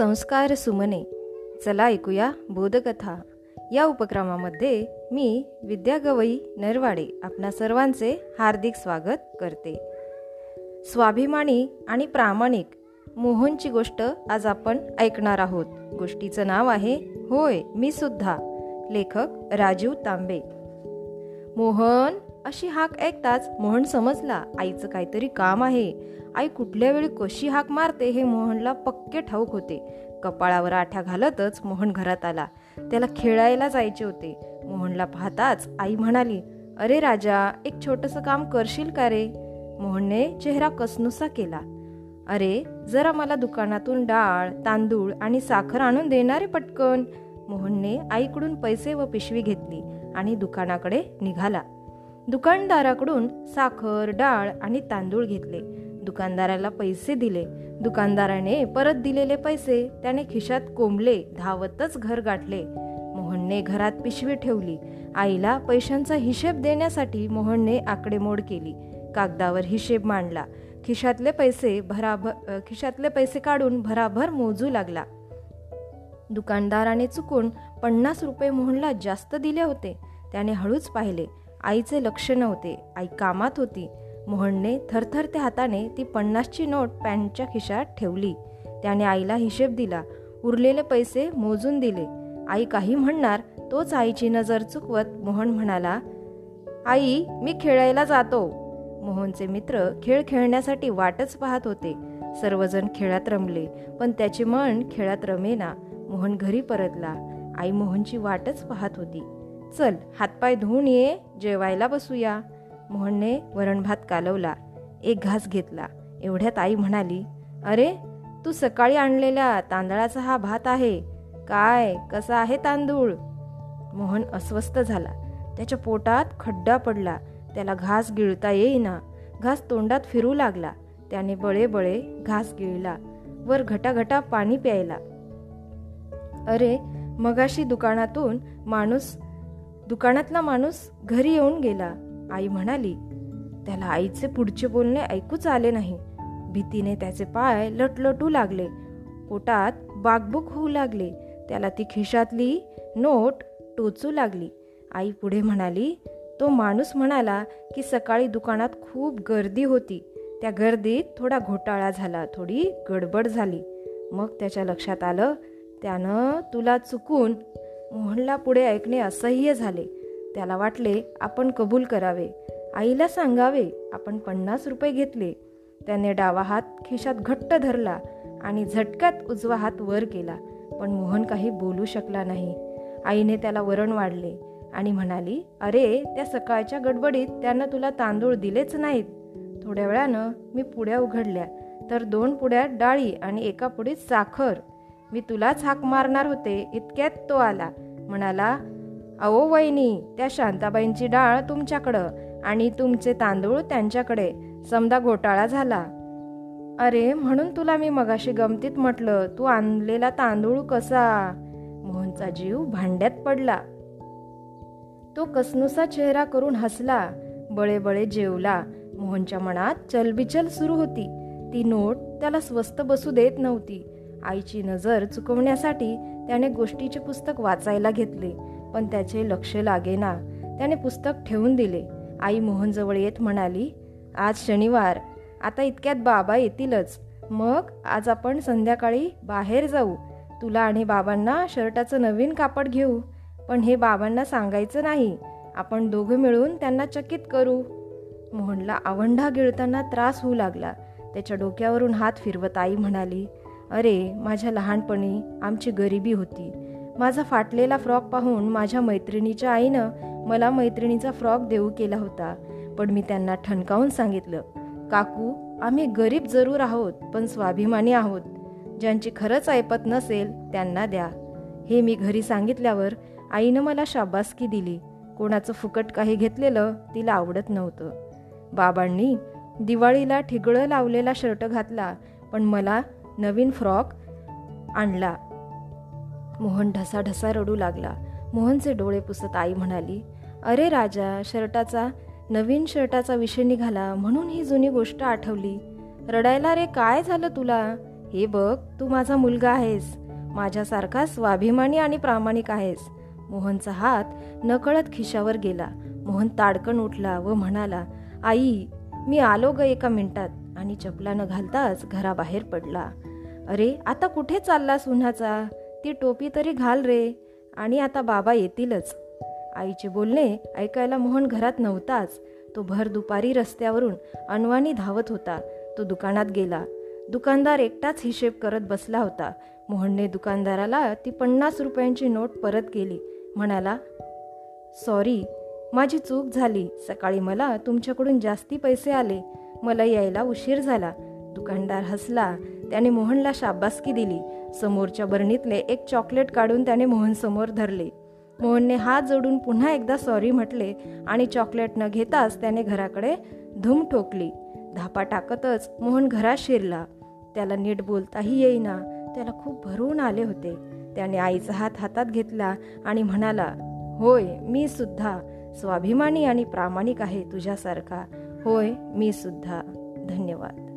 संस्कार सुमने. चला ऐकूया बोधकथा. या उपक्रमामध्ये मी विद्या गवई नरवाडे आपणा सर्वांचे हार्दिक स्वागत करते. स्वाभिमानी आणि प्रामाणिक मोहनची गोष्ट आज आपण ऐकणार आहोत. गोष्टीचं नाव आहे होय मी सुद्धा. लेखक राजीव तांबे. मोहन अशी हाक ऐकताच मोहन समजला आईचं काहीतरी काम आहे. आई कुठल्या वेळी कशी हाक मारते हे मोहनला पक्के ठाऊक होते. कपाळावर आठ्या घालतच मोहन घरात आला. त्याला खेळायला जायचे होते. मोहनला पाहताच आई म्हणाली अरे राजा एक छोटस काम करशील का रे? मोहनने चेहरा कसनुसा केला. अरे जरा मला दुकानातून डाळ तांदूळ आणि साखर आणून देणारे पटकन. मोहनने आईकडून पैसे व पिशवी घेतली आणि दुकानाकडे निघाला. दुकानदाराकडून साखर डाळ आणि तांदूळ घेतले. दुकानदाराला पैसे दिले. दुकानदाराने परत दिलेले पैसे त्याने खिशात कोंबले धावतच घर गाठले. मोहनने घरात पिशवी ठेवली. आईला पैशांचा हिशेब देण्यासाठी मोहनने आकडेमोड केली. कागदावर हिशेब मांडला. खिशातले पैसे भराभर खिशातले पैसे काढून भराभर मोजू लागला. दुकानदाराने चुकून पन्नास रुपये मोहनला जास्त दिले होते. त्याने हळूच पाहिले. आईचे लक्ष नव्हते. आई कामात होती. मोहनने थरथरत्या हाताने ती पन्नासची नोट पॅन्टच्या खिशात ठेवली. त्याने आईला हिशेब दिला. उरलेले पैसे मोजून दिले. आई काही म्हणणार तोच आईची नजर चुकवत मोहन म्हणाला आई मी खेळायला जातो. मोहनचे मित्र खेळ खेळण्यासाठी वाटच पाहत होते. सर्वजण खेळात रमले पण त्याचे मन खेळात रमेना. मोहन घरी परतला. आई मोहनची वाटच पाहत होती. चल हातपाय धुवून ये जेवायला बसूया. मोहनने वरणभात कालवला. एक घास घेतला. एवढ्यात आई म्हणाली अरे तू सकाळी आणलेल्या तांदळाचा हा भात आहे. काय कसा आहे तांदूळ? मोहन अस्वस्थ झाला. त्याच्या पोटात खड्डा पडला. त्याला घास गिळता येईना. घास तोंडात फिरू लागला. त्याने बळे बळे घास गिळला. वर घटाघटा पाणी प्यायला. अरे मगाशी दुकानातून माणूस दुकानातला माणूस घरी येऊन गेला. आई म्हणाली त्याला आईचे पुढचे बोलणे ऐकूच आले नाही. भीतीने त्याचे पाय लटलटू लागले. पोटात बागबुक होऊ लागले. त्याला ती खिशातली नोट टोचू लागली. आई पुढे म्हणाली तो माणूस म्हणाला की सकाळी दुकानात खूप गर्दी होती. त्या गर्दीत थोडा घोटाळा झाला थोडी गडबड झाली. मग त्याच्या लक्षात आलं त्यानं तुला चुकून मोहनला पुढे ऐकणे असह्य झाले. त्याला वाटले आपण कबूल करावे. आईला सांगावे आपण पन्नास रुपये घेतले. त्याने डावा हात खिशात घट्ट धरला आणि झटक्यात उजवा हात वर केला पण मोहन काही बोलू शकला नाही. आईने त्याला वरण वाढले आणि म्हणाली अरे त्या सकाळच्या गडबडीत त्यानं तुला तांदूळ दिलेच नाहीत. थोड्या वेळानं मी पुड्या उघडल्या. तर दोन पुड्या डाळी आणि एका पुढीत साखर. मी तुलाच हाक मारणार होते इतक्यात तो आला. म्हणाला अहो वहिनी त्या शांताबाईंची डाळ तुमच्याकडं आणि तुमचे तांदूळ त्यांच्याकडे. समजा घोटाळा झाला. अरे म्हणून तुला मी मगाशी गमतीत म्हटलं तू आणलेला तांदूळ कसा? मोहनचा जीव भांड्यात पडला. तो कसनुसा चेहरा करून हसला. बळे बळे जेवला. मोहनच्या मनात चलबिचल सुरू होती. ती नोट त्याला स्वस्त बसू देत नव्हती. आईची नजर चुकवण्यासाठी त्याने गोष्टीचे पुस्तक वाचायला घेतले. पण त्याचे लक्ष लागेना. त्याने पुस्तक ठेवून दिले. आई मोहनजवळ येत म्हणाली आज शनिवार. आता इतक्यात बाबा येतीलच. मग आज आपण संध्याकाळी बाहेर जाऊ. तुला आणि बाबांना शर्टाचं नवीन कापड घेऊ. पण हे बाबांना सांगायचं नाही. आपण दोघं मिळून त्यांना चकित करू. मोहनला आवंढा गिळताना त्रास होऊ लागला. त्याच्या डोक्यावरून हात फिरवत आई म्हणाली अरे माझ्या लहानपणी आमची गरिबी होती. माझा फाटलेला फ्रॉक पाहून माझ्या मैत्रिणीच्या आईनं मला मैत्रिणीचा फ्रॉक देऊ केला होता. पण मी त्यांना ठणकावून सांगितलं काकू आम्ही गरीब जरूर आहोत पण स्वाभिमानी आहोत. ज्यांची खरंच ऐपत नसेल त्यांना द्या. हे मी घरी सांगितल्यावर आईनं मला शाबासकी दिली. कोणाचं फुकट काही घेतलेलं तिला आवडत नव्हतं. बाबांनी दिवाळीला ठिगळं लावलेला शर्ट घातला पण मला नवीन फ्रॉक आणला. मोहन ढसा रडू लागला. मोहनचे डोळे पुसत आई म्हणाली अरे राजा शर्टाचा नवीन शर्टाचा विषय निघाला म्हणून ही जुनी गोष्ट आठवली. रडायला रे काय झालं तुला? हे बघ तू माझा मुलगा आहेस. माझ्यासारखा स्वाभिमानी आणि प्रामाणिक आहेस. मोहनचा हात नकळत खिशावर गेला. मोहन ताडकन उठला व म्हणाला आई मी आलो ग एका मिनिटात. आणि चपला न घालताच घराबाहेर पडला. अरे आता कुठे चाललास उन्हाचा? ती टोपी तरी घाल रे. आणि आता बाबा येतीलच. आईचे बोलणे ऐकायला मोहन घरात नव्हताच. तो भर दुपारी रस्त्यावरून अनवाणी धावत होता. तो दुकानात गेला. दुकानदार एकटाच हिशेब करत बसला होता. मोहनने दुकानदाराला ती पन्नास रुपयांची नोट परत केली. म्हणाला सॉरी माझी चूक झाली. सकाळी मला तुमच्याकडून जास्ती पैसे आले. मला यायला उशीर झाला. दुकानदार हसला. त्याने मोहनला शाबासकी दिली. समोरच्या बरणीतले एक चॉकलेट काढून त्याने मोहन समोर धरले. मोहनने हात जोडून पुन्हा एकदा सॉरी म्हटले आणि चॉकलेट न घेताच त्याने घराकडे धूम ठोकली. धापा टाकतच मोहन घरात शिरला. त्याला नीट बोलताही येईना. त्याला खूप भरून आले होते. त्याने आईचा हात हातात घेतला आणि म्हणाला होय मी सुद्धा. स्वाभिमानी आणि प्रामाणिक आहे तुझ्यासारखा. होय मी सुद्धा. धन्यवाद.